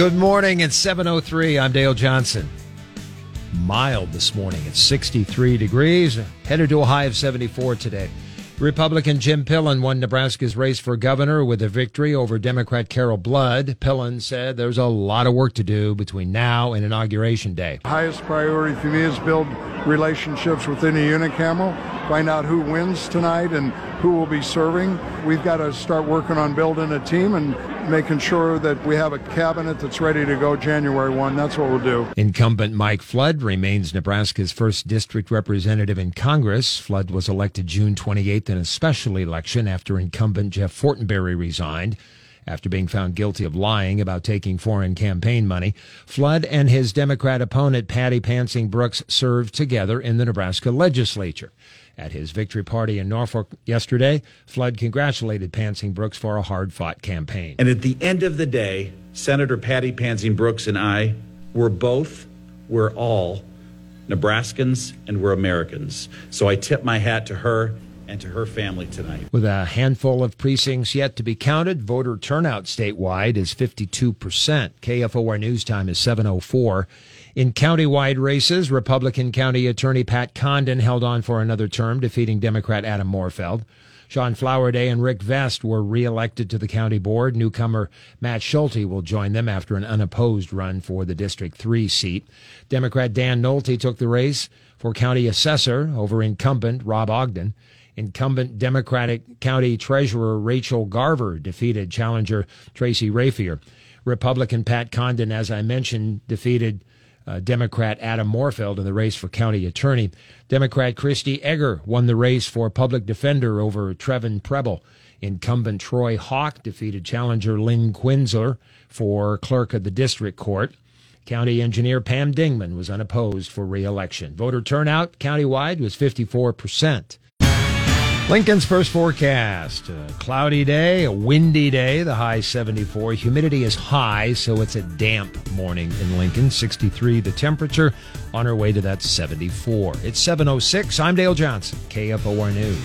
Good morning. It's 7.03. I'm Dale Johnson. Mild this morning. It's 63 degrees. Headed to a high of 74 today. Republican Jim Pillen won Nebraska's race for governor with a victory over Democrat Carol Blood. Pillen said there's a lot of work to do between now and Inauguration Day. Highest priority for me is build relationships within a unicameral, find out who wins tonight and who will be serving. We've got to start working on building a team and making sure that we have a cabinet that's ready to go January 1. That's what we'll do. Incumbent Mike Flood remains Nebraska's first district representative in Congress. Flood was elected June 28th in a special election after incumbent Jeff Fortenberry resigned. After being found guilty of lying about taking foreign campaign money, Flood and his Democrat opponent Patty Pansing Brooks served together in the Nebraska legislature. At his victory party in Norfolk yesterday, Flood congratulated Pansing Brooks for a hard fought campaign. And at the end of the day, Senator Patty Pansing Brooks and I were both, we're all Nebraskans and we're Americans. So I tip my hat to her and to her family tonight. With a handful of precincts yet to be counted, voter turnout statewide is 52%. KFOR News Time is 704. In countywide races, Republican County Attorney Pat Condon held on for another term, defeating Democrat Adam Morfeld. Sean Flowerday and Rick Vest were reelected to the county board. Newcomer Matt Schulte will join them after an unopposed run for the District 3 seat. Democrat Dan Nolte took the race for county assessor over incumbent Rob Ogden. Incumbent Democratic County Treasurer Rachel Garver defeated challenger Tracy Rafier. Republican Pat Condon, as I mentioned, defeated uh, Democrat Adam Morfeld in the race for county attorney. Democrat Kristi Egger won the race for public defender over Trevin Preble. Incumbent Troy Hawk defeated challenger Lynn Quinzer for clerk of the district court. County engineer Pam Dingman was unopposed for reelection. Voter turnout countywide was 54 percent. Lincoln's first forecast. A cloudy day, a windy day, the high 74. Humidity is high, so it's a damp morning in Lincoln. 63 the temperature, on our way to that 74. It's 706. I'm Dale Johnson, KFOR News.